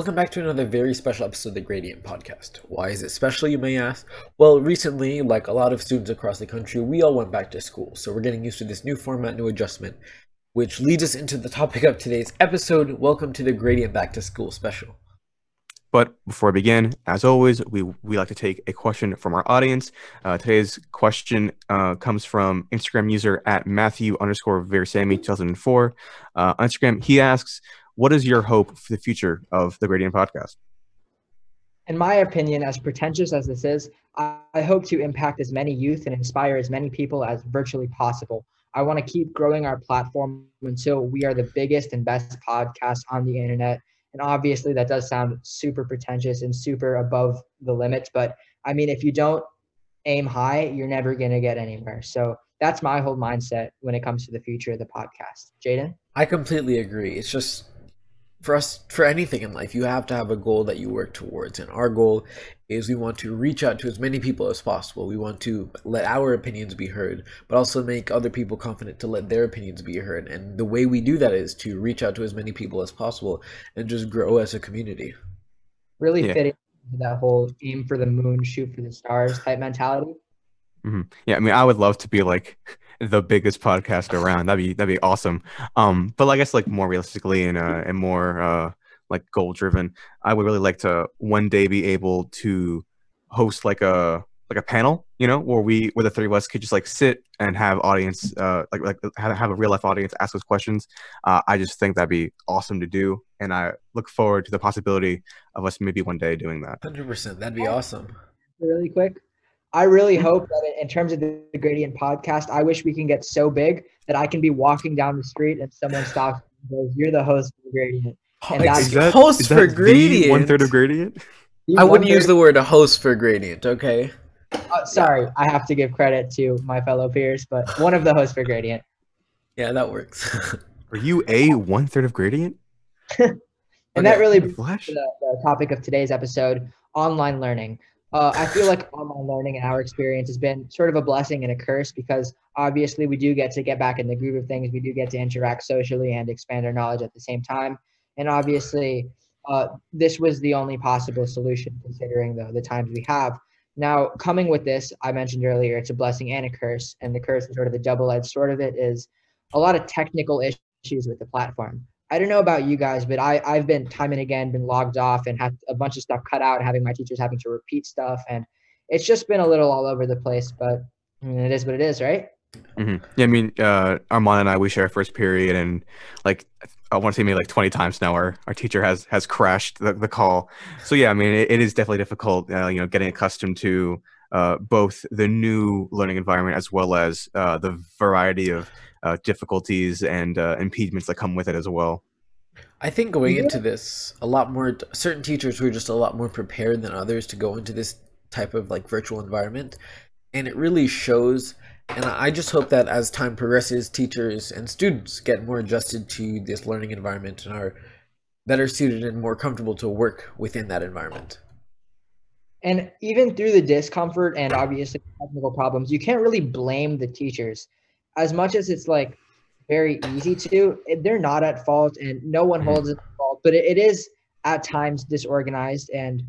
Welcome back to another very special episode of the Gradient Podcast. Why is it special, you may ask? Well, recently, like a lot of students across the country, we all went back to school, so we're getting used to this new format, new adjustment, which leads us into the topic of today's episode. Welcome to the Gradient Back to School special. But before I begin, as always, we we like to take a question from our audience. Uh, today's question uh, comes from Instagram user at Matthew underscore Versami 2004. Uh, on Instagram, he asks, "What is your hope for the future of the Gradient Podcast?" In my opinion, as pretentious as this is, I, I hope to impact as many youth and inspire as many people as virtually possible. I want to keep growing our platform until we are the biggest and best podcast on the internet and obviously, that does sound super pretentious and super above the limits. But I mean, if you don't aim high, you're never going to get anywhere. So that's my whole mindset when it comes to the future of the podcast. Jaden? I completely agree. It's just for us for anything in life you have to have a goal that you work towards. And our goal is we want to reach out to as many people as possible. We want to let our opinions be heard but also make other people confident to let their opinions be heard. And the way we do that is to reach out to as many people as possible and just grow as a community. Really yeah. fitting that whole aim for the moon shoot for the stars type mentality. Mm-hmm. yeah i mean i would love to be like the biggest podcast around. That'd be that'd be awesome. Um, but I guess like more realistically and uh, and more uh, like goal driven, I would really like to one day be able to host like a like a panel, you know, where we where the three of us could just like sit and have audience uh like like have, have a real life audience ask us questions. Uh, I just think that'd be awesome to do, and I look forward to the possibility of us maybe one day doing that. Hundred percent, that'd be awesome. Really quick, I really hope that in terms of the Gradient podcast, I wish we can get so big that I can be walking down the street and someone stops and goes, "You're the host for Gradient." And that's is that, host is for Gradient. One third of Gradient. I wouldn't use the word a host for Gradient. Okay. Uh, sorry, I have to give credit to my fellow peers, but one of the hosts for Gradient. Yeah, that works. Are you a one third of Gradient? and okay. that really the, the topic of today's episode: online learning uh, I feel like online learning and our experience has been sort of a blessing and a curse because obviously we do get to get back in the groove of things. We do get to interact socially and expand our knowledge at the same time. And obviously, uh, this was the only possible solution considering the, the times we have. Now, coming with this, I mentioned earlier, it's a blessing and a curse. And the curse and sort of the double edged sort of it is a lot of technical issues with the platform. I don't know about you guys, but I, I've been time and again been logged off and had a bunch of stuff cut out, having my teachers having to repeat stuff. And it's just been a little all over the place, but I mean, it is what it is, right? Mm-hmm. Yeah, I mean, uh, Armand and I, we share first period, and like I want to say maybe like 20 times now, our, our teacher has has crashed the, the call. So yeah, I mean, it, it is definitely difficult, uh, you know, getting accustomed to uh, both the new learning environment as well as uh, the variety of uh, difficulties and uh, impediments that come with it as well. I think going into this, a lot more certain teachers were just a lot more prepared than others to go into this type of like virtual environment, and it really shows. And I just hope that as time progresses, teachers and students get more adjusted to this learning environment and are better suited and more comfortable to work within that environment. And even through the discomfort and obviously technical problems, you can't really blame the teachers as much as it's like very easy to they're not at fault and no one holds it at fault, but it, it is at times disorganized. And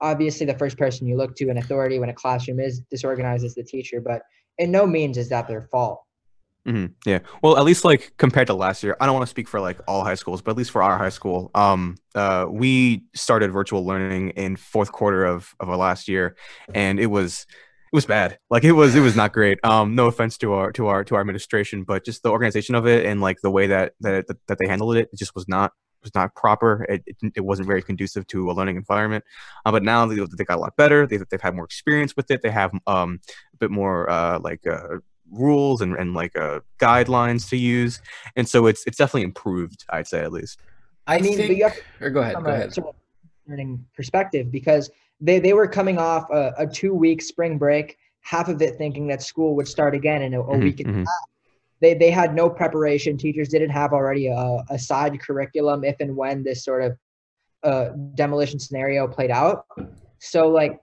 obviously, the first person you look to in authority when a classroom is disorganized is the teacher, but in no means is that their fault. Mm-hmm. Yeah. Well, at least like compared to last year, I don't want to speak for like all high schools, but at least for our high school, um, uh, we started virtual learning in fourth quarter of of our last year, and it was it was bad. Like it was it was not great. Um, no offense to our to our to our administration, but just the organization of it and like the way that that that they handled it, it just was not was not proper. It, it, it wasn't very conducive to a learning environment. Uh, but now they, they got a lot better. They, they've had more experience with it. They have um, a bit more uh, like uh, rules and, and like uh, guidelines to use. And so it's it's definitely improved. I'd say at least. I, mean, think, or go ahead. Go ahead. Learning perspective because they, they were coming off a, a two week spring break, half of it thinking that school would start again in a, a mm-hmm, week and a mm-hmm. half. They, they had no preparation. Teachers didn't have already a, a side curriculum if and when this sort of uh, demolition scenario played out. So, like,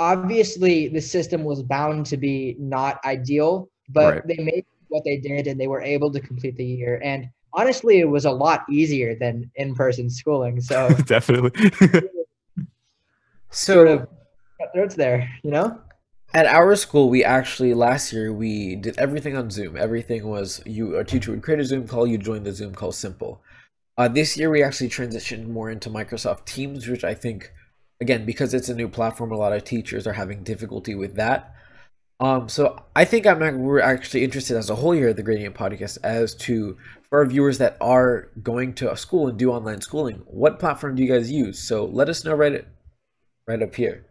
obviously, the system was bound to be not ideal, but right. they made what they did and they were able to complete the year. And honestly, it was a lot easier than in-person schooling. So definitely. sort of throats there, you know. At our school, we actually last year we did everything on Zoom. Everything was you. A teacher would create a Zoom call. You join the Zoom call. Simple. Uh, this year, we actually transitioned more into Microsoft Teams, which I think, again, because it's a new platform, a lot of teachers are having difficulty with that. Um, so I think I'm we're actually interested as a whole here at the Gradient Podcast as to for our viewers that are going to a school and do online schooling, what platform do you guys use? So let us know right right up here.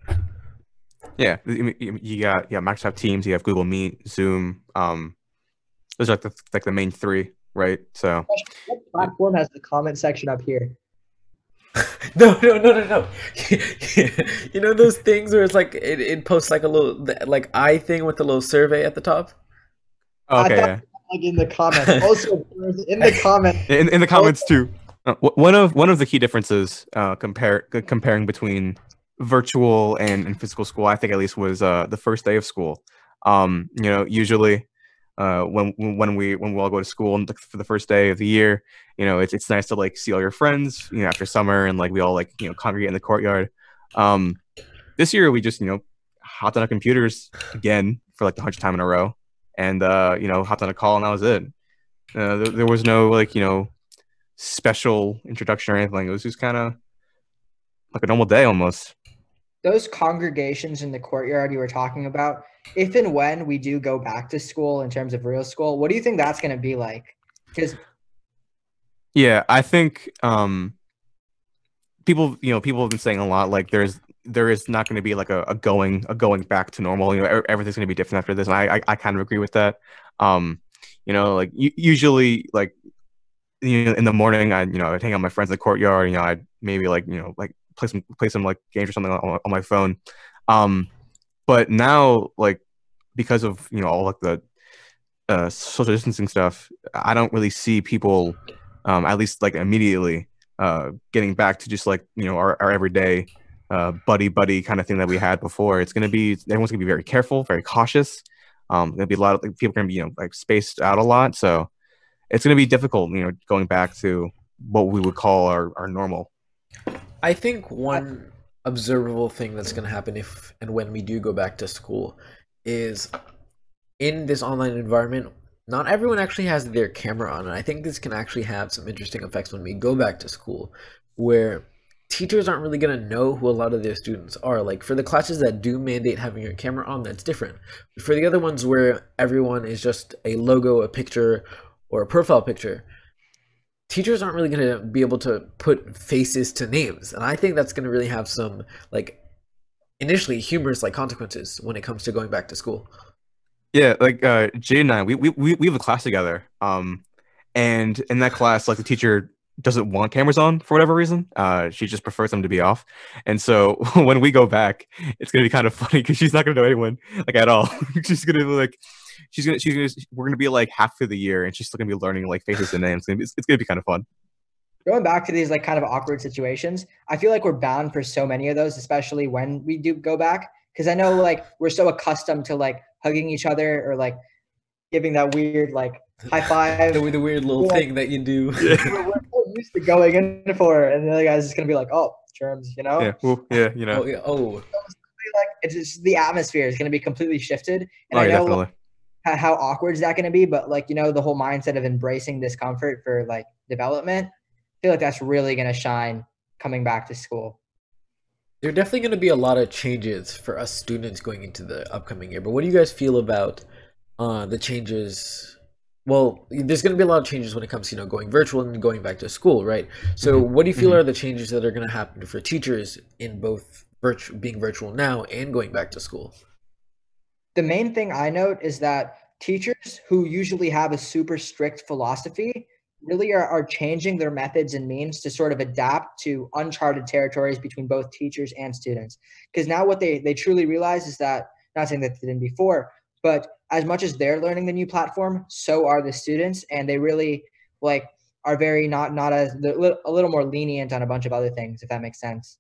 Yeah, you got yeah Microsoft Teams, you have Google Meet, Zoom. Um, those are like the, like the main three, right? So what platform has the comment section up here? no, no, no, no, no. you know those things where it's like it, it posts like a little like eye thing with a little survey at the top. Okay. Yeah. Like in the comments. Also in the comments. In, in the comments too. Uh, one of one of the key differences uh, compare comparing between virtual and, and physical school, I think at least was uh, the first day of school. Um, you know, usually uh, when when we when we all go to school and for the first day of the year, you know, it's it's nice to like see all your friends, you know, after summer and like we all like you know congregate in the courtyard. Um, this year we just you know hopped on our computers again for like the hundredth time in a row, and uh, you know hopped on a call and that was it. Uh, there, there was no like you know special introduction or anything. It was just kind of like a normal day almost. Those congregations in the courtyard you were talking about, if and when we do go back to school in terms of real school, what do you think that's going to be like? Because yeah, I think um, people, you know, people have been saying a lot like there's there is not going to be like a, a, going a going back to normal. You know, everything's going to be different after this, and I I, I kind of agree with that. Um, you know, like usually like you know in the morning I you know I'd hang out with my friends in the courtyard. You know, I'd maybe like you know like play some play some like games or something on, on my phone. Um, but now like because of you know all like the uh, social distancing stuff, I don't really see people um, at least like immediately uh, getting back to just like you know our, our everyday uh, buddy buddy kind of thing that we had before. It's gonna be everyone's gonna be very careful, very cautious. Um, gonna be a lot of like, people gonna be you know like spaced out a lot, so it's gonna be difficult. You know, going back to what we would call our, our normal. I think one observable thing that's gonna happen if and when we do go back to school is in this online environment not everyone actually has their camera on and i think this can actually have some interesting effects when we go back to school where teachers aren't really going to know who a lot of their students are. Like for the classes that do mandate having your camera on that's different. For the other ones where everyone is just a logo a picture or a profile picture teachers aren't really going to be able to put faces to names and i think that's going to really have some like initially humorous like consequences when it comes to going back to school yeah, like uh, Jay and I, we, we we have a class together. Um, and in that class, like the teacher doesn't want cameras on for whatever reason. Uh, she just prefers them to be off. And so when we go back, it's gonna be kind of funny because she's not gonna know anyone like at all. she's gonna be like, she's gonna she's gonna we're gonna be like half of the year, and she's still gonna be learning like faces and names. It's gonna be, it's gonna be kind of fun. Going back to these like kind of awkward situations, I feel like we're bound for so many of those, especially when we do go back. Because I know like we're so accustomed to like hugging each other or like giving that weird like high five. the, the weird little thing that you do. we're, we're used to going in for it, and the other guy's just gonna be like, "Oh, germs," you know? Yeah, well, yeah, you know. Oh, yeah. oh. like it's just the atmosphere is gonna be completely shifted, and oh, I know definitely. How awkward is that gonna be, but like you know the whole mindset of embracing discomfort for like development. I feel like that's really gonna shine coming back to school. There are definitely going to be a lot of changes for us students going into the upcoming year. But what do you guys feel about uh, the changes? Well, there's going to be a lot of changes when it comes to you know going virtual and going back to school, right? So, mm-hmm. what do you feel mm-hmm. are the changes that are going to happen for teachers in both virtual being virtual now and going back to school? The main thing I note is that teachers who usually have a super strict philosophy really are, are changing their methods and means to sort of adapt to uncharted territories between both teachers and students. Because now what they, they truly realize is that, not saying that they didn't before, but as much as they're learning the new platform, so are the students. And they really like are very not, not as a little more lenient on a bunch of other things, if that makes sense.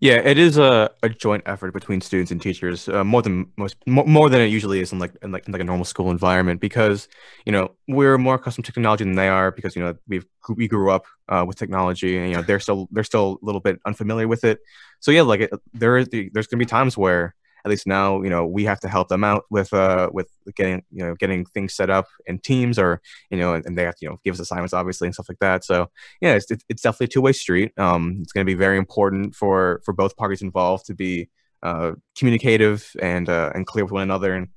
Yeah, it is a, a joint effort between students and teachers, uh, more than most more, more than it usually is in like in like in like a normal school environment because you know we're more accustomed to technology than they are because you know we've we grew up uh, with technology and you know they're still they're still a little bit unfamiliar with it. So yeah, like it, there is the, there's gonna be times where at least now you know we have to help them out with uh with getting you know getting things set up in teams or you know and they have to you know give us assignments obviously and stuff like that. So yeah it's, it's definitely a two-way street. Um it's going to be very important for for both parties involved to be uh communicative and uh and clear with one another. And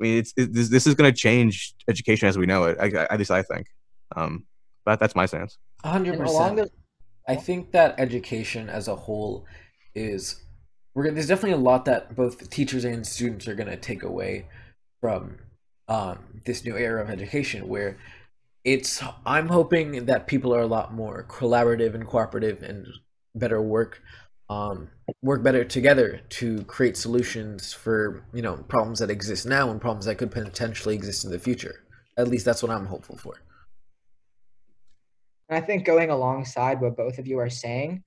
i mean it's it, this, this is going to change education as we know it I, I, at least i think. Um but that's my stance. 100% i think that education as a whole is we're gonna, there's definitely a lot that both teachers and students are going to take away from um, this new era of education where it's i'm hoping that people are a lot more collaborative and cooperative and better work um, work better together to create solutions for you know problems that exist now and problems that could potentially exist in the future. At least that's what i'm hopeful for. I think going alongside what both of you are saying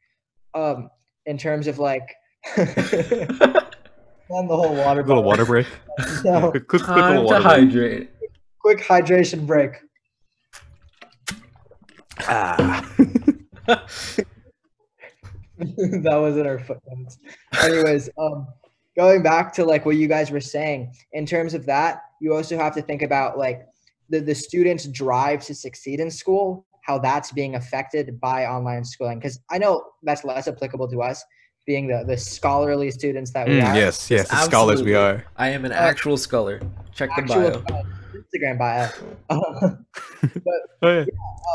um, in terms of like on the whole water. Little water break. no. quick, quick, Time quick to break. hydrate. Quick hydration break. Ah. that was in our footnotes. Anyways, um, going back to like what you guys were saying, in terms of that, you also have to think about like the, the students' drive to succeed in school, how that's being affected by online schooling. Because I know that's less applicable to us, being the, the scholarly students that we mm, are. Yes, yes, the scholars we are. I am an uh, actual scholar. Check actual, the bio. Instagram bio. but oh, yeah. Yeah,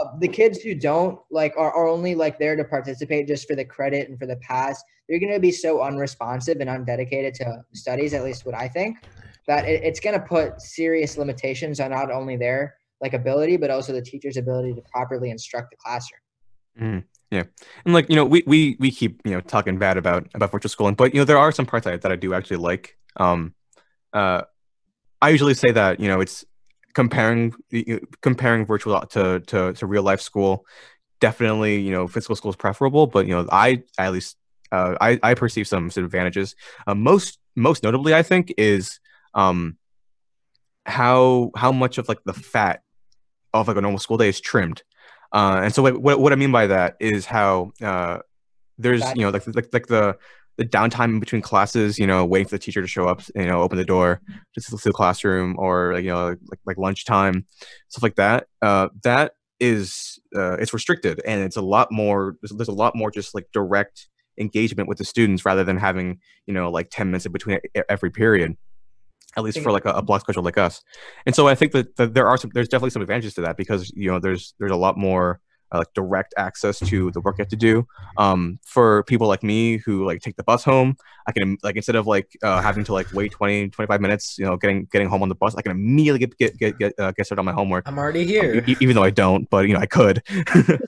uh, the kids who don't like are, are only like there to participate just for the credit and for the pass. They're going to be so unresponsive and undedicated to studies, at least what I think, that it, it's going to put serious limitations on not only their like ability, but also the teacher's ability to properly instruct the classroom. Mm. Yeah, and like you know, we we we keep you know talking bad about about virtual schooling, but you know there are some parts that, that I do actually like. Um, uh, I usually say that you know it's comparing comparing virtual to to to real life school. Definitely, you know, physical school is preferable, but you know, I at least uh, I I perceive some advantages. Uh, most most notably, I think is um how how much of like the fat of like a normal school day is trimmed uh, and so what, what, what I mean by that is how uh, there's you know like like like the the downtime in between classes, you know, waiting for the teacher to show up, you know, open the door just to the classroom or like, you know, like, like lunchtime, stuff like that. Uh, that is, uh, it's restricted and it's a lot more, there's, there's, a lot more just like direct engagement with the students rather than having, you know, like 10 minutes in between every period at least for like a, a block schedule like us. And so I think that, that, there are some, there's definitely some advantages to that because you know there's there's a lot more uh, like direct access to the work you have to do. Um, for people like me who like take the bus home, I can like instead of like uh, having to like wait 20, 25 minutes, you know, getting getting home on the bus, I can immediately get get get get, uh, get started on my homework. I'm already here, um, even though I don't, but you know I could.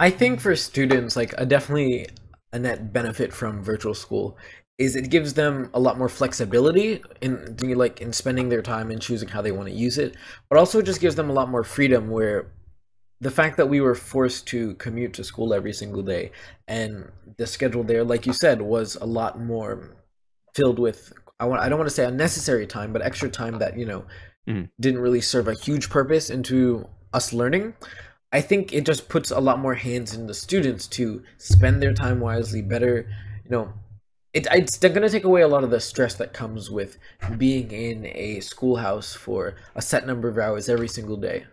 I think for students, like a definitely a net benefit from virtual school is it gives them a lot more flexibility in like in spending their time and choosing how they want to use it but also just gives them a lot more freedom where the fact that we were forced to commute to school every single day and the schedule there like you said was a lot more filled with i want i don't want to say unnecessary time but extra time that you know mm. didn't really serve a huge purpose into us learning i think it just puts a lot more hands in the students to spend their time wisely better you know it, it's going to take away a lot of the stress that comes with being in a schoolhouse for a set number of hours every single day.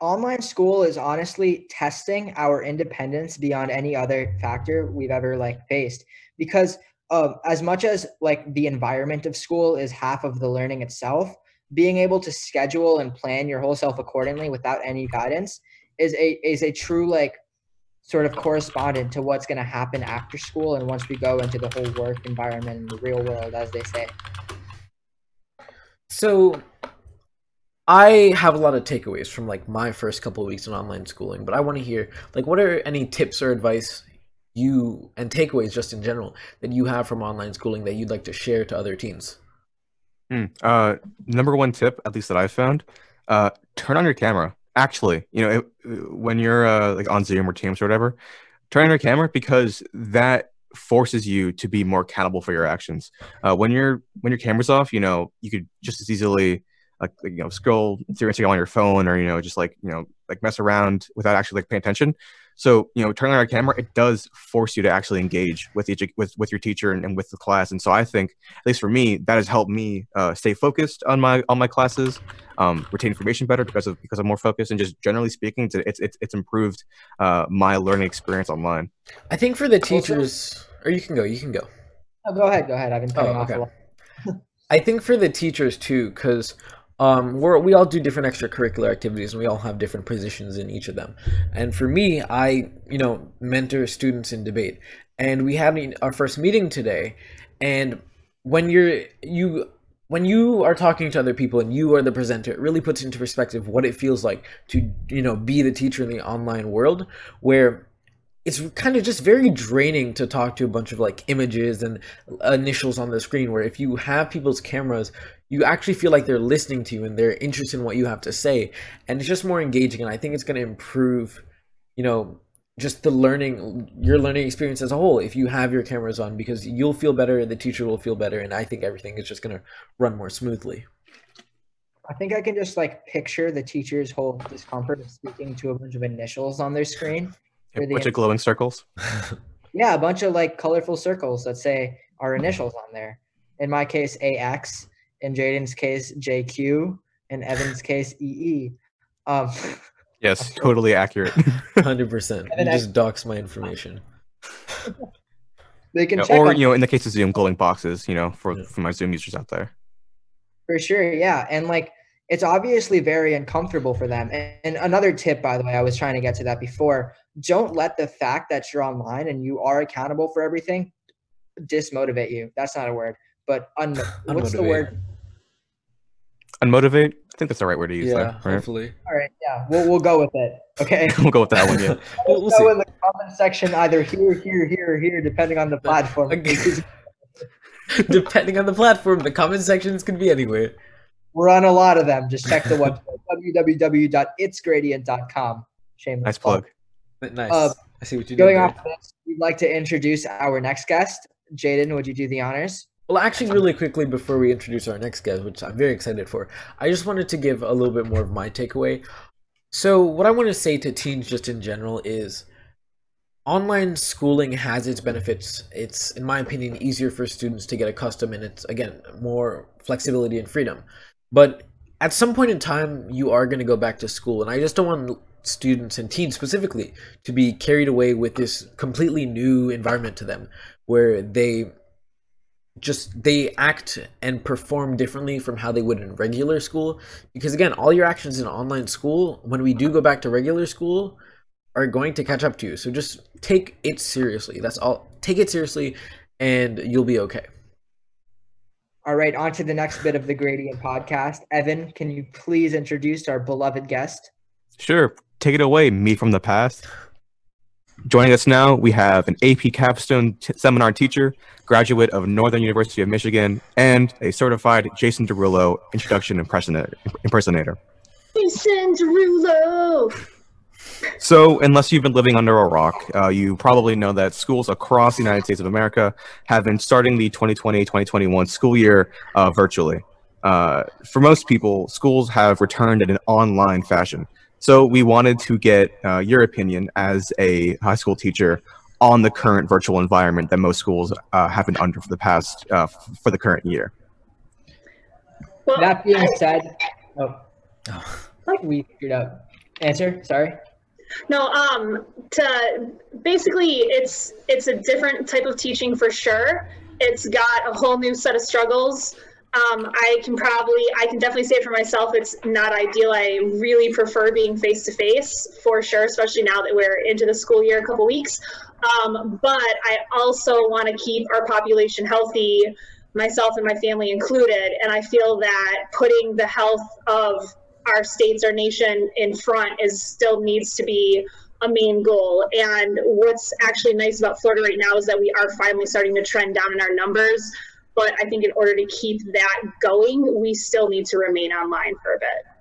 Online school is honestly testing our independence beyond any other factor we've ever like faced because um, as much as like the environment of school is half of the learning itself, being able to schedule and plan your whole self accordingly without any guidance is a is a true like sort of correspondent to what's going to happen after school and once we go into the whole work environment and the real world, as they say. So, I have a lot of takeaways from like my first couple of weeks in online schooling, but I want to hear like what are any tips or advice you and takeaways just in general that you have from online schooling that you'd like to share to other teens? Mm, uh, number one tip, at least that I've found, uh, turn on your camera actually you know it, when you're uh, like on zoom or teams or whatever turn on your camera because that forces you to be more accountable for your actions. Uh, when your when your camera's off, you know you could just as easily like you know scroll through Instagram on your phone or you know just like you know like mess around without actually like paying attention. So you know turning on your camera it does force you to actually engage with each with with your teacher and, and with the class. And so I think at least for me that has helped me uh, stay focused on my on my classes, um, retain information better because of because I'm more focused and just generally speaking to it's it's it's improved uh, my learning experience online. I think for the teachers, or you can go, you can go. Oh, go ahead, go ahead. I've been cutting oh, okay. off. I think for the teachers too, because um, we all do different extracurricular activities and we all have different positions in each of them. And for me, I, you know, mentor students in debate. And we had our first meeting today. And when you're, you, when you are talking to other people and you are the presenter, it really puts into perspective what it feels like to, you know, be the teacher in the online world where it's kind of just very draining to talk to a bunch of like images and initials on the screen where if you have people's cameras you actually feel like they're listening to you and they're interested in what you have to say and it's just more engaging and i think it's going to improve you know just the learning your learning experience as a whole if you have your cameras on because you'll feel better the teacher will feel better and i think everything is just going to run more smoothly I think I can just like picture the teacher's whole discomfort of speaking to a bunch of initials on their screen a bunch of glowing circles. yeah, a bunch of like colorful circles that say our initials on there. In my case, AX. In Jaden's case, JQ. In Evan's case, EE. Um, yes, totally accurate. Hundred percent. You just dox my information. they can yeah, or you know, in the case of Zoom, glowing boxes. You know, for yeah. for my Zoom users out there. For sure, yeah, and like it's obviously very uncomfortable for them. And, and another tip, by the way, I was trying to get to that before. Don't let the fact that you're online and you are accountable for everything dismotivate you. That's not a word, but un- what's the word? Unmotivate. I think that's the right word to use. Yeah, there, right? hopefully. All right, yeah, we'll we'll go with it. Okay, we'll go with that one. Yeah, we'll, we'll go in the comment section either here, here, here, or here, depending on the platform. depending on the platform, the comment sections can be anywhere. We're on a lot of them. Just check the website www.itsgradient.com. Shameless nice plug. plug. Nice. Uh, I see what you're going doing. Going off this, we'd like to introduce our next guest. Jaden, would you do the honors? Well, actually, really quickly before we introduce our next guest, which I'm very excited for, I just wanted to give a little bit more of my takeaway. So, what I want to say to teens just in general is online schooling has its benefits. It's, in my opinion, easier for students to get accustomed, and it's, again, more flexibility and freedom. But at some point in time, you are going to go back to school. And I just don't want students and teens specifically to be carried away with this completely new environment to them where they just they act and perform differently from how they would in regular school because again all your actions in online school when we do go back to regular school are going to catch up to you so just take it seriously that's all take it seriously and you'll be okay all right, on to the next bit of the Gradient podcast. Evan, can you please introduce our beloved guest? Sure. Take it away, me from the past. Joining us now, we have an AP capstone t- seminar teacher, graduate of Northern University of Michigan, and a certified Jason Derulo introduction impersonator. Jason Derulo! So, unless you've been living under a rock, uh, you probably know that schools across the United States of America have been starting the 2020-2021 school year uh, virtually. Uh, for most people, schools have returned in an online fashion. So, we wanted to get uh, your opinion as a high school teacher on the current virtual environment that most schools uh, have been under for the past uh, for the current year. Well, that being said, oh, like we figured out. Answer. Sorry. No, um, to basically, it's it's a different type of teaching for sure. It's got a whole new set of struggles. Um, I can probably, I can definitely say for myself, it's not ideal. I really prefer being face to face for sure, especially now that we're into the school year a couple weeks. Um, but I also want to keep our population healthy, myself and my family included. And I feel that putting the health of our states, our nation in front is still needs to be a main goal. And what's actually nice about Florida right now is that we are finally starting to trend down in our numbers. But I think in order to keep that going, we still need to remain online for a bit.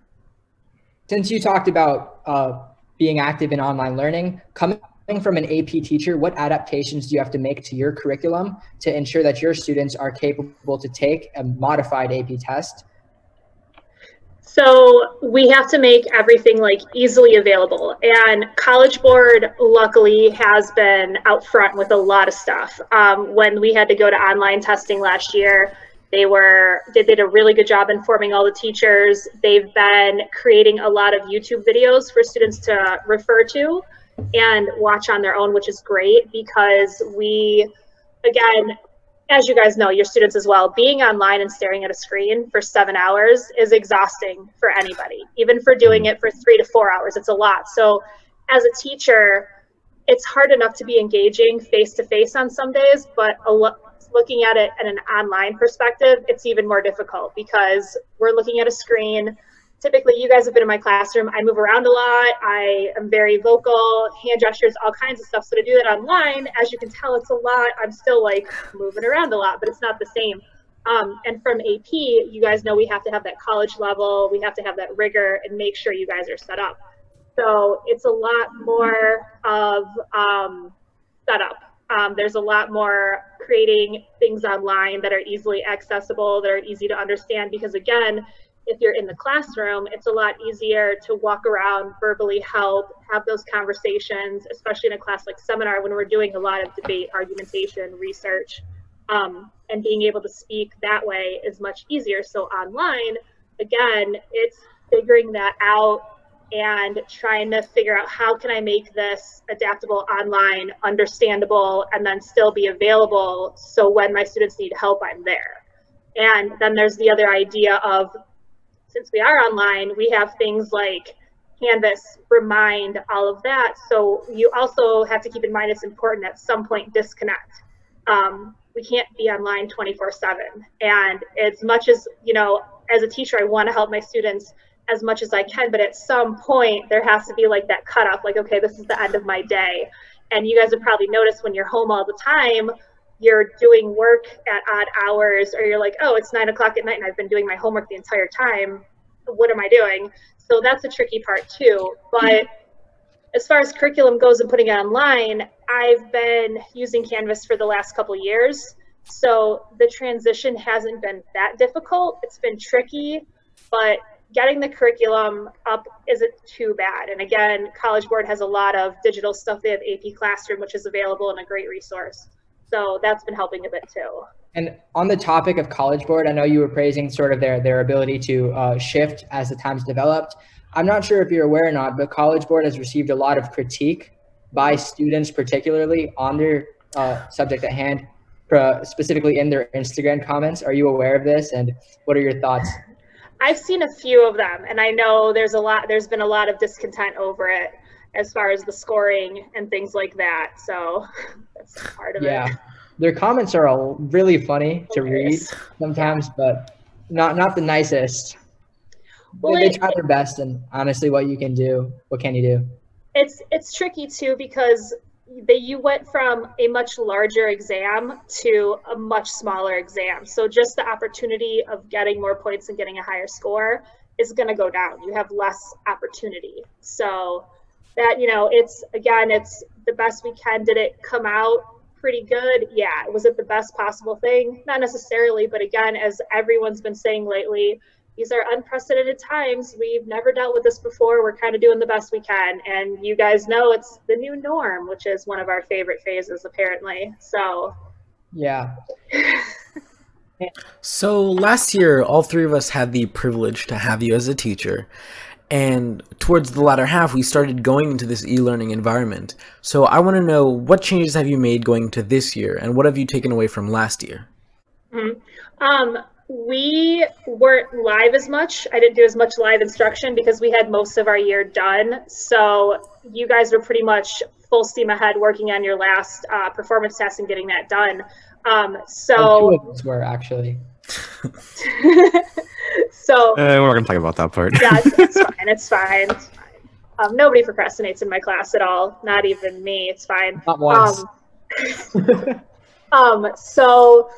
Since you talked about uh, being active in online learning, coming from an AP teacher, what adaptations do you have to make to your curriculum to ensure that your students are capable to take a modified AP test? So we have to make everything like easily available. And College Board luckily has been out front with a lot of stuff. Um, when we had to go to online testing last year, they were they did a really good job informing all the teachers. They've been creating a lot of YouTube videos for students to refer to and watch on their own, which is great because we again as you guys know, your students as well, being online and staring at a screen for seven hours is exhausting for anybody. Even for doing it for three to four hours, it's a lot. So, as a teacher, it's hard enough to be engaging face to face on some days, but lo- looking at it at an online perspective, it's even more difficult because we're looking at a screen typically you guys have been in my classroom. I move around a lot. I am very vocal hand gestures all kinds of stuff. So to do that online as you can tell it's a lot. I'm still like moving around a lot but it's not the same. Um, and from ap you guys know we have to have that college level. We have to have that rigor and make sure you guys are set up. So it's a lot more of um, setup. Um, there's a lot more creating things online that are easily accessible that are easy to understand because again if you're in the classroom, it's a lot easier to walk around, verbally help, have those conversations, especially in a class like seminar when we're doing a lot of debate, argumentation, research, um, and being able to speak that way is much easier. So online, again, it's figuring that out and trying to figure out how can I make this adaptable online, understandable, and then still be available so when my students need help, I'm there. And then there's the other idea of since we are online, we have things like Canvas, Remind, all of that. So you also have to keep in mind it's important at some point disconnect. Um, we can't be online 24 7. And as much as, you know, as a teacher, I want to help my students as much as I can, but at some point there has to be like that cutoff, like, okay, this is the end of my day. And you guys have probably noticed when you're home all the time, you're doing work at odd hours or you're like oh it's nine o'clock at night and i've been doing my homework the entire time what am i doing? So that's a tricky part too. But as far as curriculum goes and putting it online i've been using canvas for the last couple years. So the transition hasn't been that difficult. It's been tricky but getting the curriculum up isn't too bad. And again college board has a lot of digital stuff. They have ap classroom which is available and a great resource so that's been helping a bit too. And on the topic of College Board, I know you were praising sort of their their ability to uh, shift as the times developed. I'm not sure if you're aware or not, but College Board has received a lot of critique by students, particularly on their uh, subject at hand, specifically in their Instagram comments. Are you aware of this, and what are your thoughts? I've seen a few of them, and I know there's a lot. There's been a lot of discontent over it as far as the scoring and things like that. So that's part of yeah. it. Yeah. Their comments are all really funny to read sometimes, but not not the nicest. Well, they, it, they try their best, and honestly, what you can do, what can you do? It's it's tricky too because they you went from a much larger exam to a much smaller exam. So just the opportunity of getting more points and getting a higher score is going to go down. You have less opportunity. So that you know it's again it's the best we can did it come out pretty good? Yeah. Was it the best possible thing? Not necessarily but again as everyone's been saying lately these are unprecedented times. We've never dealt with this before. We're kind of doing the best we can. And you guys know it's the new norm which is one of our favorite phases apparently. So yeah. So last year all three of us had the privilege to have you as a teacher and towards the latter half, we started going into this e-learning environment. So I want to know what changes have you made going to this year, and what have you taken away from last year? Mm-hmm. Um, we weren't live as much. I didn't do as much live instruction because we had most of our year done. So you guys were pretty much full steam ahead working on your last uh, performance test and getting that done. Um, so oh, two of us were actually. so uh, we're not gonna talk about that part. yeah, it's, it's fine. It's fine. It's fine. Um, nobody procrastinates in my class at all. Not even me. It's fine. Not once. Um, um, so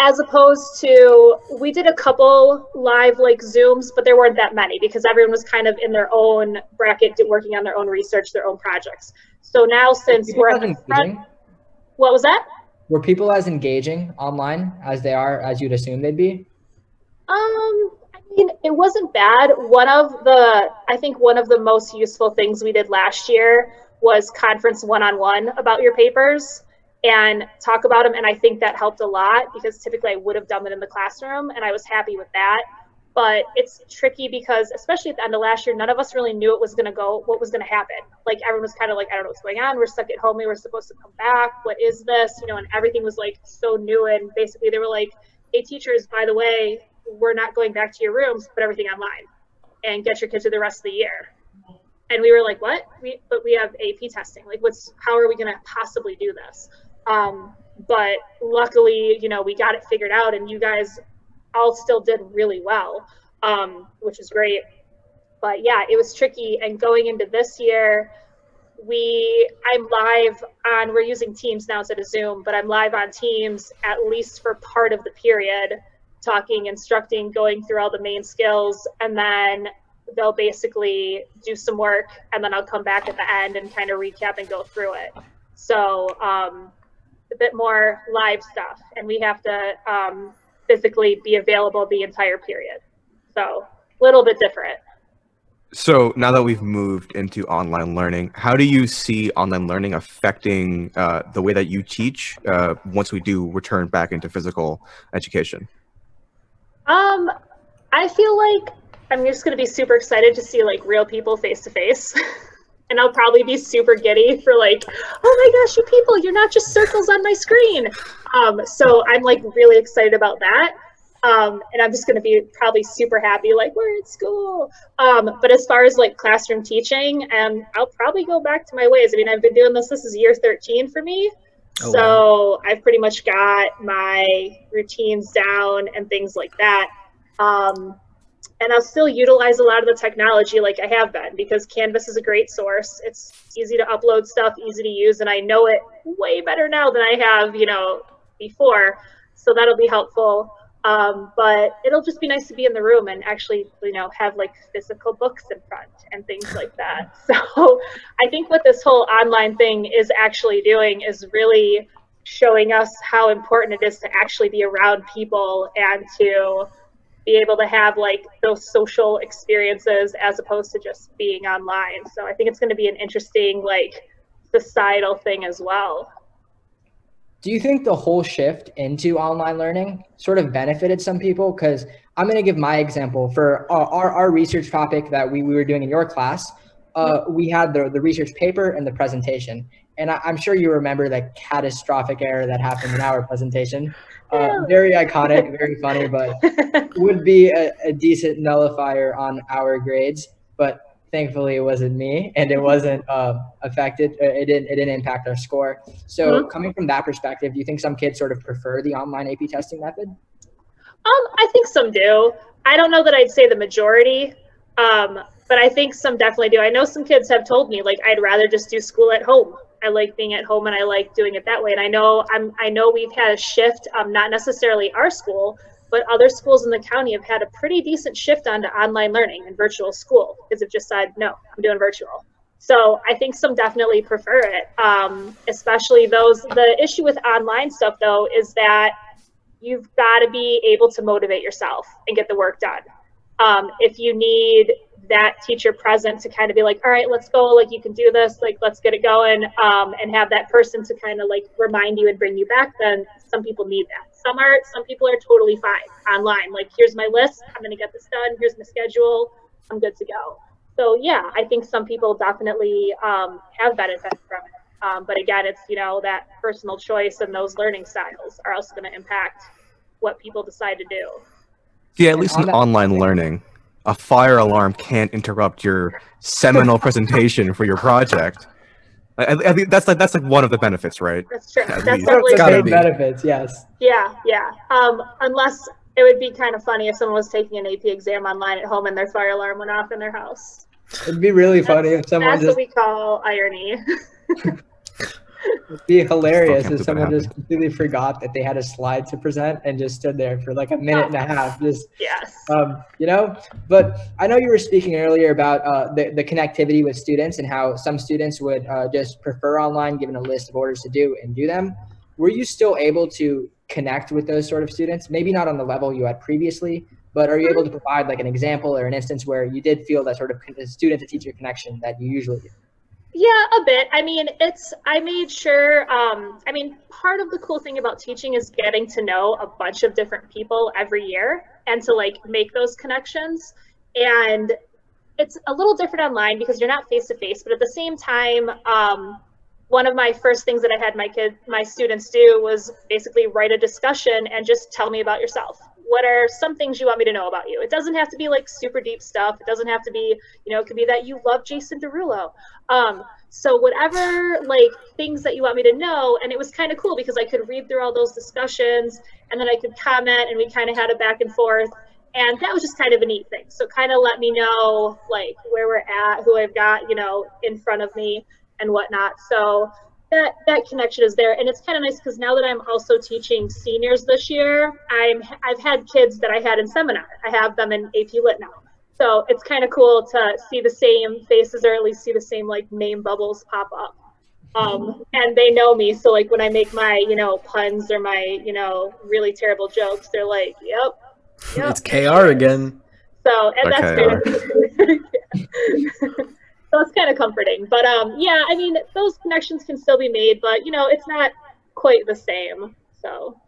as opposed to we did a couple live like zooms but there weren't that many because everyone was kind of in their own bracket working on their own research their own projects so now since we're at the front, what was that were people as engaging online as they are as you'd assume they'd be um i mean it wasn't bad one of the i think one of the most useful things we did last year was conference one-on-one about your papers and talk about them. And I think that helped a lot because typically I would have done it in the classroom and I was happy with that. But it's tricky because, especially at the end of last year, none of us really knew it was going to go, what was going to happen. Like everyone was kind of like, I don't know what's going on. We're stuck at home. We were supposed to come back. What is this? You know, and everything was like so new. And basically, they were like, hey, teachers, by the way, we're not going back to your rooms, put everything online and get your kids through the rest of the year. And we were like, what? We, but we have AP testing. Like, what's, how are we going to possibly do this? Um, but luckily, you know, we got it figured out, and you guys all still did really well, um, which is great. But yeah, it was tricky. And going into this year, we I'm live on we're using Teams now instead of Zoom, but I'm live on Teams at least for part of the period, talking, instructing, going through all the main skills, and then they'll basically do some work, and then I'll come back at the end and kind of recap and go through it. So um, a bit more live stuff, and we have to um, physically be available the entire period. So a little bit different. So now that we've moved into online learning, how do you see online learning affecting uh, the way that you teach uh, once we do return back into physical education? Um, I feel like I'm just going to be super excited to see like real people face to face. and I'll probably be super giddy for like, oh my gosh, you people, you're not just circles on my screen. Um, so I'm like really excited about that. Um, and I'm just going to be probably super happy, like we're at school. Um, but as far as like classroom teaching, um, I'll probably go back to my ways. I mean, I've been doing this. This is year 13 for me, oh, so wow. I've pretty much got my routines down and things like that. Um, and I'll still utilize a lot of the technology like I have been because Canvas is a great source. It's easy to upload stuff, easy to use, and I know it way better now than I have, you know, before. So that'll be helpful. Um, but it'll just be nice to be in the room and actually, you know, have like physical books in front and things like that. So I think what this whole online thing is actually doing is really showing us how important it is to actually be around people and to be able to have like those social experiences as opposed to just being online. So I think it's going to be an interesting like societal thing as well. Do you think the whole shift into online learning sort of benefited some people? Because I'm going to give my example for our, our, our, research topic that we, we were doing in your class. Uh, we had the, the research paper and the presentation. And I, am sure you remember that catastrophic error that happened in our presentation. Uh, very iconic, very funny, but would be a, a, decent nullifier on our grades. But thankfully, it wasn't me, and it wasn't uh, affected. It didn't. It didn't impact our score. So, mm-hmm. coming from that perspective, do you think some kids sort of prefer the online AP testing method? Um, I think some do. I don't know that I'd say the majority. Um, but I think some definitely do. I know some kids have told me like I'd rather just do school at home. I like being at home and I like doing it that way. And I know I'm I know we've had a shift, um, not necessarily our school, but other schools in the county have had a pretty decent shift onto online learning and virtual school because they've just said no, I'm doing virtual. So I think some definitely prefer it, um, especially those. The issue with online stuff though is that you've got to be able to motivate yourself and get the work done. Um, if you need that teacher present to kind of be like, all right, let's go, like you can do this, like let's get it going, um, and have that person to kind of like remind you and bring you back, then some people need that. Some are some people are totally fine online. Like here's my list, I'm gonna get this done, here's my schedule, I'm good to go. So yeah, I think some people definitely um, have benefit from it. Um, but again, it's you know that personal choice and those learning styles are also going to impact what people decide to do. Yeah, at least in online learning, a fire alarm can't interrupt your seminal presentation for your project. I, I, think that's like that's like one of the benefits, right? That's true. At that's definitely one benefits. Yes. Yeah, yeah. Um, unless it would be kind of funny if someone was taking an AP exam online at home and their fire alarm went off in their house. It'd be really that's, funny if someone that's just... what we call irony. It'd be hilarious if someone just completely forgot that they had a slide to present and just stood there for like a minute and a half. Just yes. Um, you know, but I know you were speaking earlier about uh, the, the connectivity with students and how some students would uh, just prefer online given a list of orders to do and do them. Were you still able to connect with those sort of students? Maybe not on the level you had previously, but are you able to provide like an example or an instance where you did feel that sort of student to teacher connection that you usually do? Yeah, a bit. I mean, it's, I made sure, um, I mean, part of the cool thing about teaching is getting to know a bunch of different people every year and to like make those connections. And it's a little different online because you're not face to face, but at the same time, um, one of my first things that I had my kid, my students do was basically write a discussion and just tell me about yourself what are some things you want me to know about you? It doesn't have to be like super deep stuff. It doesn't have to be, you know, it could be that you love Jason Derulo. Um, so whatever like things that you want me to know, and it was kind of cool because I could read through all those discussions and then I could comment and we kind of had a back and forth. And that was just kind of a neat thing. So kind of let me know like where we're at, who I've got, you know, in front of me and whatnot. So that that connection is there. And it's kind of nice because now that i'm also teaching seniors this year i'm i've had kids that i had in seminar. I have them in ap lit now. So it's kind of cool to see the same faces or at least see the same like name bubbles pop up. Um, and they know me so like when i make my you know puns or my you know really terrible jokes they're like yep, yep. it's kr again. So and that's kind of so it's kind of comforting. But um, yeah, I mean, those connections can still be made, but you know, it's not quite the same. So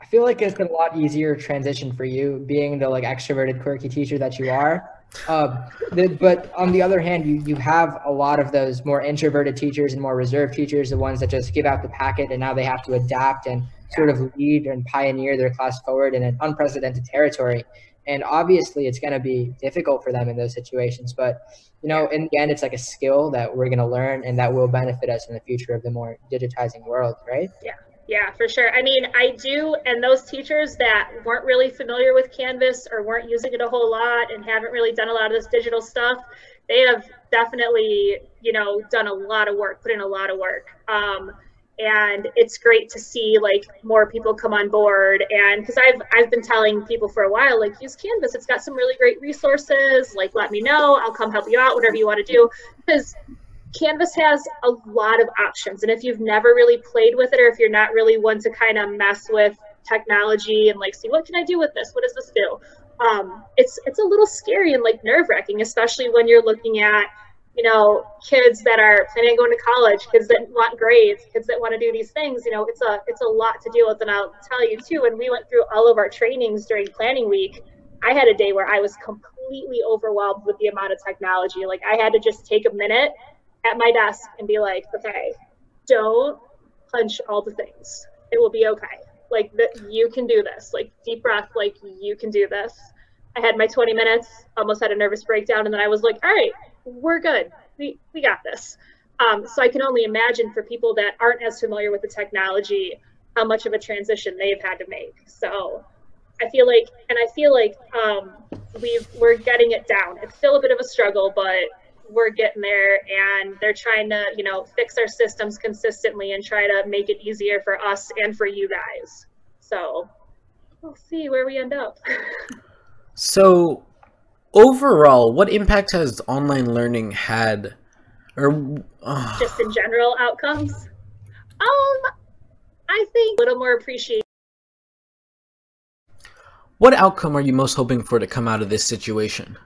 I feel like it's a lot easier transition for you being the like extroverted, quirky teacher that you are. Um, the, but on the other hand, you you have a lot of those more introverted teachers and more reserved teachers, the ones that just give out the packet and now they have to adapt and sort of lead and pioneer their class forward in an unprecedented territory. And obviously, it's going to be difficult for them in those situations. But you know, in the end, it's like a skill that we're going to learn and that will benefit us in the future of the more digitizing world, right? Yeah. Yeah, for sure. I mean, I do, and those teachers that weren't really familiar with Canvas or weren't using it a whole lot and haven't really done a lot of this digital stuff, they have definitely, you know, done a lot of work, put in a lot of work. Um, and it's great to see like more people come on board. And because i've i've been telling people for a while like use canvas. It's got some really great resources. Like let me know. I'll come help you out whatever you want to do. Because canvas has a lot of options. And if you've never really played with it or if you're not really one to kind of mess with technology and like see what can i do with this? What does this do? Um, it's it's a little scary and like nerve wracking especially when you're looking at you know, kids that are planning on going to college, kids that want grades, kids that want to do these things, you know, it's a it's a lot to deal with. And I'll tell you too, when we went through all of our trainings during planning week, I had a day where I was completely overwhelmed with the amount of technology. Like I had to just take a minute at my desk and be like, okay, don't punch all the things. It will be okay. Like that you can do this. Like deep breath, like you can do this. I had my 20 minutes, almost had a nervous breakdown, and then I was like, all right, we're good. We, we got this. Um, so I can only imagine for people that aren't as familiar with the technology, how much of a transition they've had to make. So I feel like, and I feel like um, we've we're getting it down. It's still a bit of a struggle, but we're getting there, and they're trying to, you know, fix our systems consistently and try to make it easier for us and for you guys. So we'll see where we end up. so overall, what impact has online learning had, or just in general outcomes? Um, I think a little more appreciation. What outcome are you most hoping for to come out of this situation?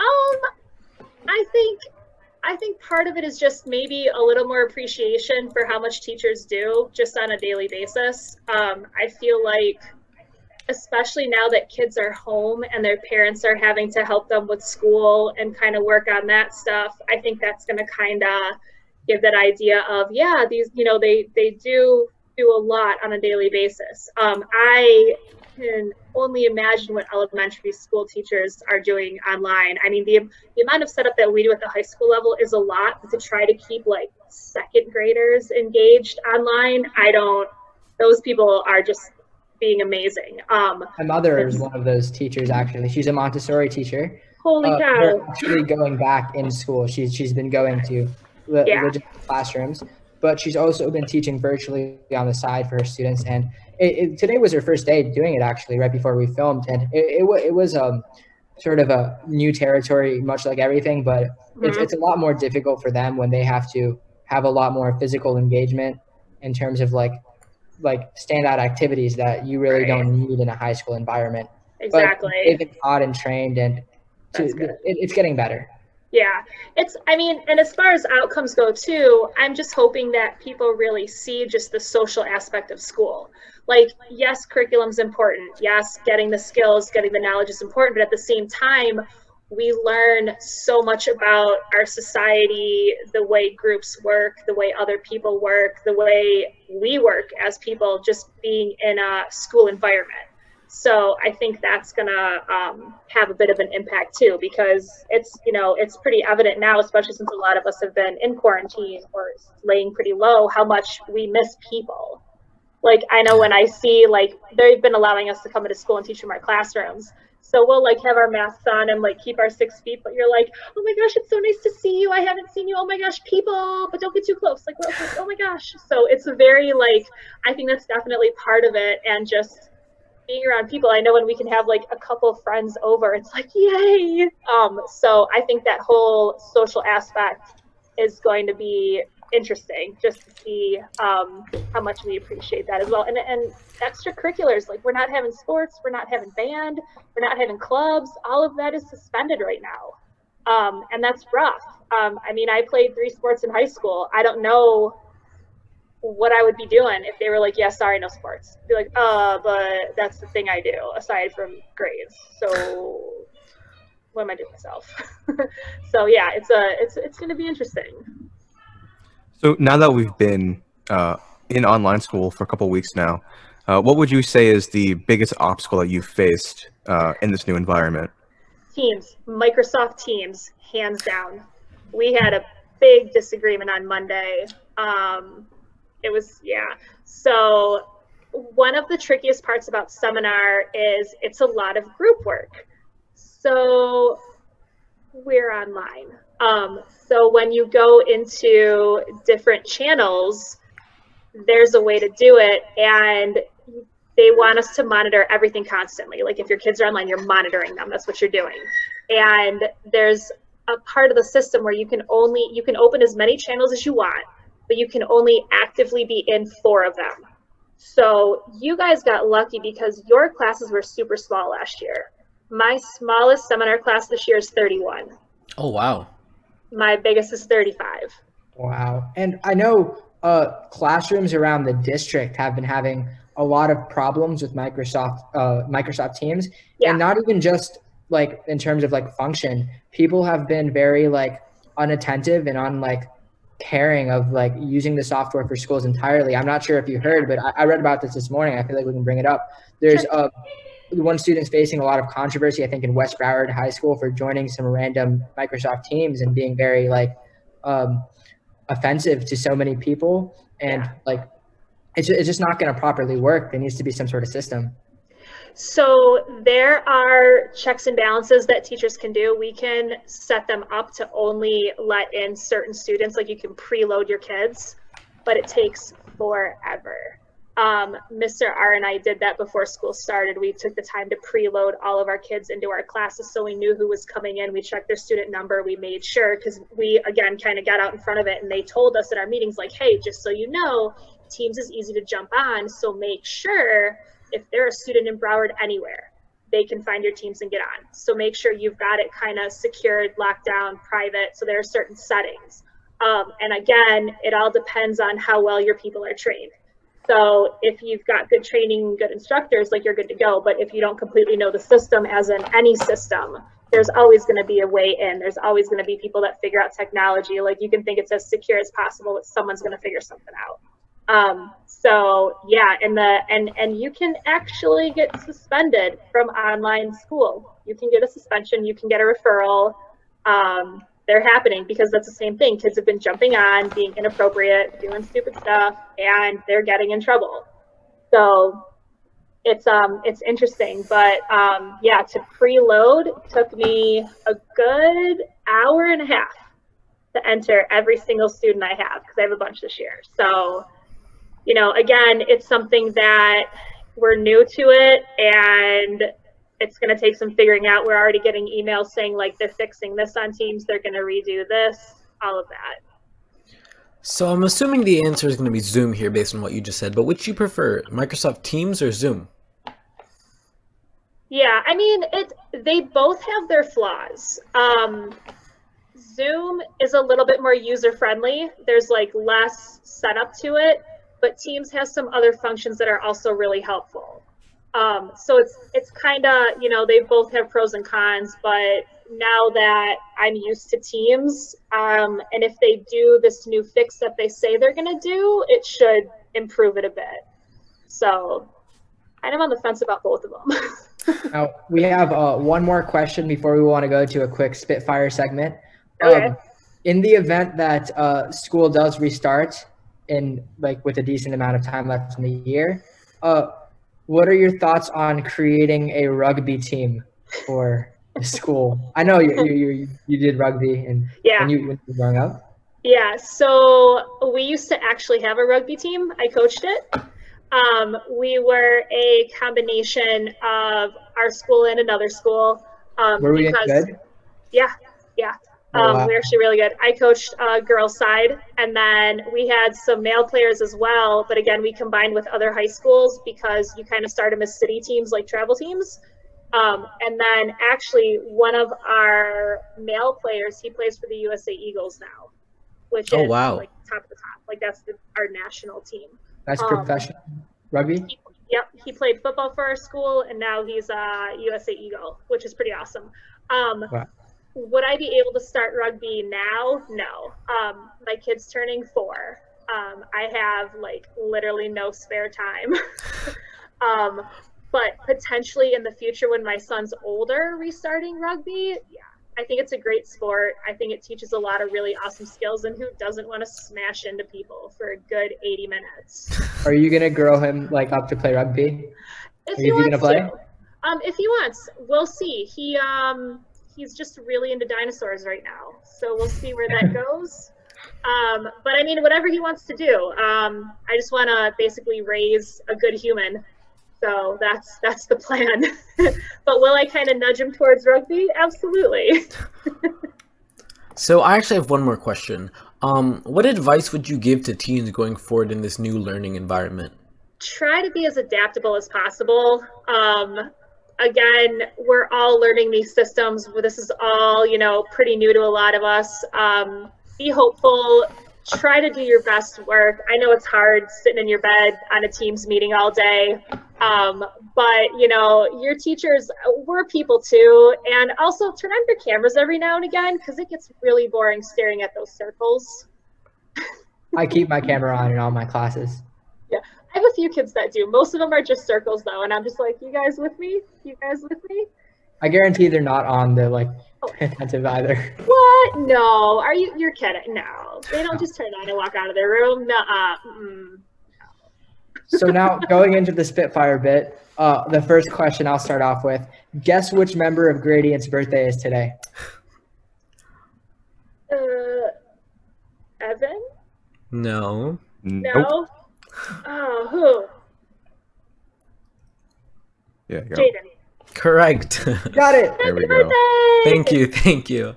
Um, I think I think part of it is just maybe a little more appreciation for how much teachers do just on a daily basis. Um, I feel like especially now that kids are home and their parents are having to help them with school and kind of work on that stuff i think that's going to kind of give that idea of yeah these you know they they do do a lot on a daily basis. Um, i can only imagine what elementary school teachers are doing online. I mean the, the amount of setup that we do at the high school level is a lot but to try to keep like second graders engaged online i don't those people are just being amazing. Um, My mother is one of those teachers. Actually, she's a Montessori teacher. Holy uh, cow! Actually, going back in school, she's she's been going to the yeah. classrooms. but she's also been teaching virtually on the side for her students. And it, it, today was her first day doing it actually, right before we filmed, and it, it, it was um sort of a new territory, much like everything, but mm-hmm. it's, it's a lot more difficult for them when they have to have a lot more physical engagement in terms of like like standout activities that you really right. don't need in a high school environment. Exactly. But they've been taught and trained, and to, it, it's getting better. Yeah, it's, I mean, and as far as outcomes go too, I'm just hoping that people really see just the social aspect of school. Like, yes, curriculum's important. Yes, getting the skills, getting the knowledge is important. But at the same time, we learn so much about our society, the way groups work, the way other people work, the way we work as people, just being in a school environment. So I think that's gonna um, have a bit of an impact too, because it's you know it's pretty evident now, especially since a lot of us have been in quarantine or laying pretty low, how much we miss people. Like I know when I see like they've been allowing us to come into school and teach from our classrooms. So we'll like have our masks on and like keep our six feet, but you're like, oh my gosh, it's so nice to see you. I haven't seen you. Oh my gosh, people, but don't get too close. Like, oh my gosh. So it's a very like, I think that's definitely part of it. And just being around people i know when we can have like a couple friends over it's like yay um so i think that whole social aspect is going to be interesting just to see um, how much we appreciate that as well and and extracurriculars like we're not having sports we're not having band we're not having clubs all of that is suspended right now um, and that's rough um, i mean i played three sports in high school i don't know what I would be doing if they were like, yeah, sorry, no sports. Be like, uh, but that's the thing I do aside from grades. So what am I doing myself? so yeah, it's a it's it's going to be interesting. So now that we've been uh, in online school for a couple weeks now, uh, what would you say is the biggest obstacle that you've faced uh, in this new environment? Teams, Microsoft Teams, hands down. We had a big disagreement on Monday. Um, it was yeah so one of the trickiest parts about seminar is it's a lot of group work so we're online um, so when you go into different channels there's a way to do it and they want us to monitor everything constantly like if your kids are online you're monitoring them that's what you're doing and there's a part of the system where you can only you can open as many channels as you want but you can only actively be in four of them. So you guys got lucky because your classes were super small last year. My smallest seminar class this year is 31. Oh, wow. My biggest is 35. Wow. And I know uh, classrooms around the district have been having a lot of problems with Microsoft uh, Microsoft Teams, yeah. and not even just like in terms of like function. People have been very like unattentive and on like caring of like using the software for schools entirely. I'm not sure if you heard, but I, I read about this this morning. I feel like we can bring it up. There's uh, one student's facing a lot of controversy, I think, in West Broward High School for joining some random Microsoft Teams and being very like um, offensive to so many people. And yeah. like, it's, it's just not going to properly work. There needs to be some sort of system. So there are checks and balances that teachers can do. We can set them up to only let in certain students, like you can preload your kids, but it takes forever. Um, Mr. R and I did that before school started. We took the time to preload all of our kids into our classes so we knew who was coming in. We checked their student number. We made sure because we, again, kind of got out in front of it and they told us at our meetings, like, hey, just so you know, Teams is easy to jump on. So make sure if they're a student in Broward anywhere, they can find your teams and get on. So make sure you've got it kind of secured, locked down, private. So there are certain settings. Um, and again, it all depends on how well your people are trained. So if you've got good training, good instructors, like you're good to go. But if you don't completely know the system, as in any system, there's always going to be a way in. There's always going to be people that figure out technology. Like you can think it's as secure as possible, but someone's going to figure something out. Um, so yeah, and the and and you can actually get suspended from online school. You can get a suspension. You can get a referral. Um, they're happening because that's the same thing. Kids have been jumping on, being inappropriate, doing stupid stuff, and they're getting in trouble. So it's um it's interesting, but um, yeah, to preload took me a good hour and a half to enter every single student I have because I have a bunch this year. So, you know, again, it's something that we're new to it and it's going to take some figuring out. We're already getting emails saying like they're fixing this on Teams, they're going to redo this, all of that. So I'm assuming the answer is going to be Zoom here based on what you just said, but which you prefer, Microsoft Teams or Zoom? Yeah, I mean, it. They both have their flaws. Um, Zoom is a little bit more user friendly. There's like less setup to it, but Teams has some other functions that are also really helpful. Um, so it's it's kind of you know they both have pros and cons, but now that I'm used to Teams, um, and if they do this new fix that they say they're going to do, it should improve it a bit. So I'm on the fence about both of them. now we have uh, one more question before we want to go to a quick Spitfire segment. Okay. Um, in the event that uh, school does restart in like with a decent amount of time left in the year, uh, what are your thoughts on creating a rugby team for school? I know you you, you, did rugby and yeah. when you, when you were growing up. Yeah, so we used to actually have a rugby team. I coached it. Um, we were a combination of our school and another school. Um, were we because, good? Yeah, yeah. Oh, um, wow. We are actually really good. I coached uh, girls side, and then we had some male players as well. But again, we combined with other high schools because you kind of start them as city teams, like travel teams. Um, and then actually, one of our male players, he plays for the USA Eagles now, which oh, is wow. like top of the top. Like that's the, our national team. That's um, professional rugby. He, yep, he played football for our school, and now he's a USA Eagle, which is pretty awesome. Um, wow. Would I be able to start rugby now? No. Um, my kid's turning four. Um, I have like literally no spare time. um, but potentially in the future when my son's older restarting rugby yeah i think it's a great sport i think it teaches a lot of really awesome skills and who doesn't want to smash into people for a good 80 minutes are you going to grow him like up to play rugby if he wants to um if he wants we'll see he um he's just really into dinosaurs right now so we'll see where that goes um, but I mean, whatever he wants to do. Um, I just want to basically raise a good human so that's that's the plan. but will I kind of nudge him towards rugby? Absolutely. so I actually have one more question. Um, what advice would you give to teens going forward in this new learning environment? Try to be as adaptable as possible. Um, again, we're all learning these systems. This is all, you know, pretty new to a lot of us. Um, be hopeful, try to do your best work. I know it's hard sitting in your bed on a Teams meeting all day, um, but you know your teachers, we're people too, and also turn on your cameras every now and again because it gets really boring staring at those circles. I keep my camera on in all my classes. Yeah, I have a few kids that do. Most of them are just circles though, and I'm just like, you guys with me? You guys with me? I guarantee they're not on the like attentive either. What? No. Are you? You're kidding? No. They don't just turn on and walk out of their room. No. Mm. So now going into the Spitfire bit, uh, the first question I'll start off with: Guess which member of Gradient's birthday is today? Uh, Evan. No. No. Nope. Oh, who? Yeah. Go. Jaden. Correct. Got it. there we go. Thank you. Thank you.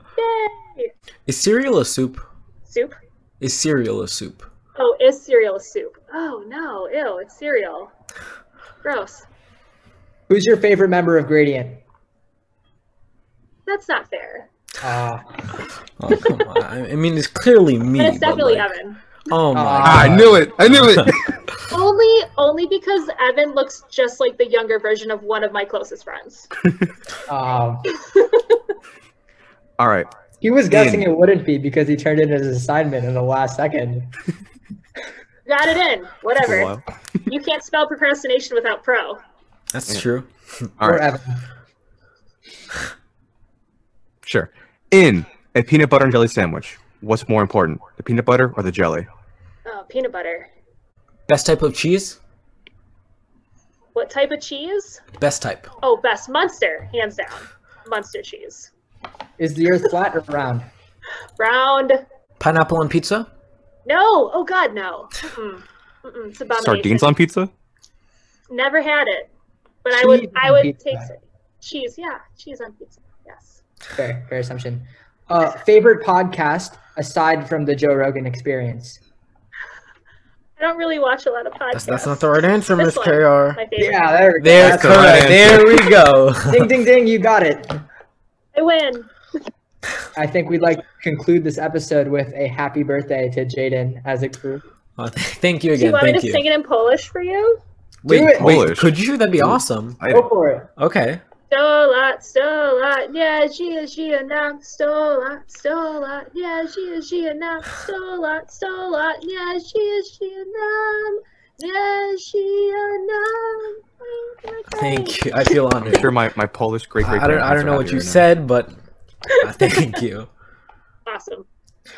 Yay. Is cereal a soup? Soup? Is cereal a soup? Oh, is cereal a soup? Oh no, ew, it's cereal. Gross. Who's your favorite member of Gradient? That's not fair. Ah. Uh, oh, come on. I mean, it's clearly me. But it's definitely like, Evan. Oh my! Uh, I knew it! I knew it! only, only because Evan looks just like the younger version of one of my closest friends. um, all right. He was guessing in. it wouldn't be because he turned in his assignment in the last second. Got it in. Whatever. you can't spell procrastination without pro. That's yeah. true. All right. Sure. In a peanut butter and jelly sandwich, what's more important, the peanut butter or the jelly? Oh, peanut butter. Best type of cheese? What type of cheese? Best type. Oh, best Munster, hands down. Munster cheese. Is the earth flat or round? Round. Pineapple on pizza? No. Oh God, no. Mm-mm. Mm-mm. It's about Sardines on pizza? Never had it, but I would. I would pizza. taste it. Cheese, yeah, cheese on pizza. Yes. Fair, fair assumption. Uh, favorite podcast aside from the Joe Rogan Experience? I don't really watch a lot of podcasts. That's, that's not the right answer, This Miss. KR. My favorite. Yeah, there we go. There, the right correct. There we go. ding, ding, ding! You got it. I win. I think we'd like to conclude this episode with a happy birthday to Jaden as a group. Oh, th- thank you again. Do you again. want me to you. sing it in Polish for you? Wait, it. wait, could you? That'd be awesome. I, Go for it. Okay. Sto lat, sto lat, yeah, żyje, żyje nam. Sto lat, sto lat, yeah, żyje, żyje nam. Sto lat, sto lat, yeah, żyje, żyje nam. Yeah, żyje nam. Thank you. I feel I'm honored. sure my, my Polish great great I don't. I don't know what you said, but uh, thank you. Awesome.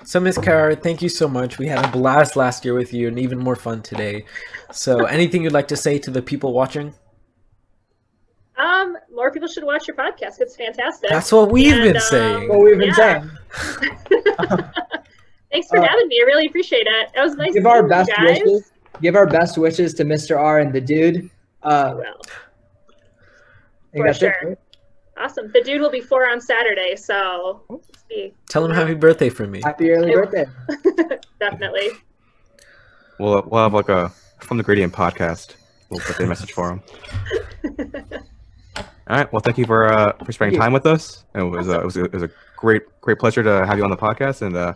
So, Miss Kara, thank you so much. We had a blast last year with you, and even more fun today. So, anything you'd like to say to the people watching? Um, more people should watch your podcast. It's fantastic. That's what we've And, been um, saying. What we've been Yeah. saying. Thanks for Uh, having me. I really appreciate it. That was nice. Give our meeting you best guys. wishes. Give our best wishes to Mr. R and the dude. Uh, Well, For that's it, sure. right? awesome. The dude will be four on Saturday, so let's Tell him happy birthday from me. Happy early I- birthday. definitely. We'll, we'll have like a from the gradient podcast. We'll put the message for him. All right. Well, thank you for uh, for spending time with us. It was uh, it was a, it was a great great pleasure to have you on the podcast, and uh,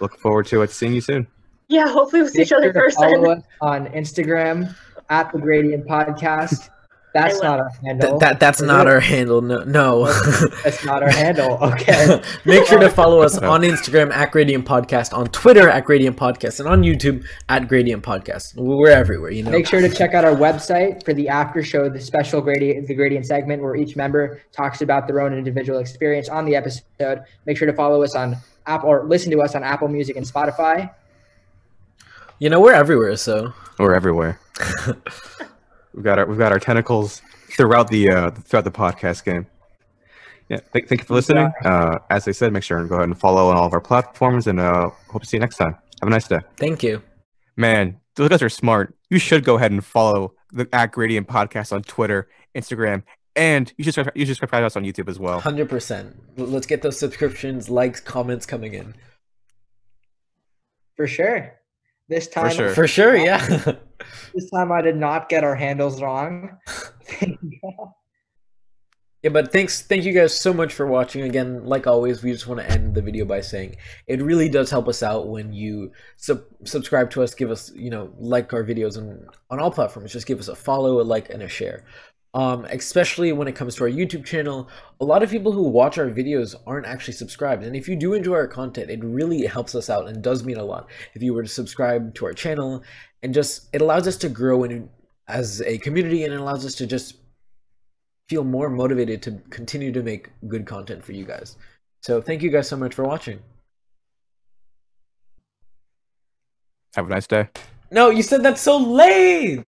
look forward to uh, seeing you soon. Yeah, hopefully we'll see Make each other in sure to follow us on Instagram at the Gradient Podcast. That's not our handle. Th- that that's Is not it? our handle. No. no. That's not our handle. Okay. Make sure to follow us on Instagram at Gradient Podcast, on Twitter at Gradient Podcast, and on YouTube at Gradient Podcast. We're everywhere, you know. Make sure to check out our website for the after show, the special gradient, the gradient segment where each member talks about their own individual experience on the episode. Make sure to follow us on Apple or listen to us on Apple Music and Spotify. You know, we're everywhere, so We're everywhere. We've got our we've got our tentacles throughout the uh, throughout the podcast game. Yeah. Thank, thank you for listening. Uh, as I said, make sure and go ahead and follow on all of our platforms, and uh, hope to see you next time. Have a nice day. thank you. Man, those guys are smart. You should go ahead and follow the at Gradient Podcast on Twitter, Instagram, and you should subscribe, you should subscribe to us on YouTube as well. 100%. Let's get those subscriptions, likes, comments coming in. For sure. This time, for sure. For sure, yeah. this time I did not get our handles wrong. Yeah, but thanks, thank you guys so much for watching. Again, like always, we just want to end the video by saying it really does help us out when you sub- subscribe to us, give us, you know, like our videos on on all platforms. Just give us a follow, a like, and a share. Um, especially when it comes to our YouTube channel, a lot of people who watch our videos aren't actually subscribed. And if you do enjoy our content, it really helps us out and does mean a lot if you were to subscribe to our channel. And just it allows us to grow in as a community, and it allows us to just feel more motivated to continue to make good content for you guys. So thank you guys so much for watching. Have a nice day. No, you said that so late.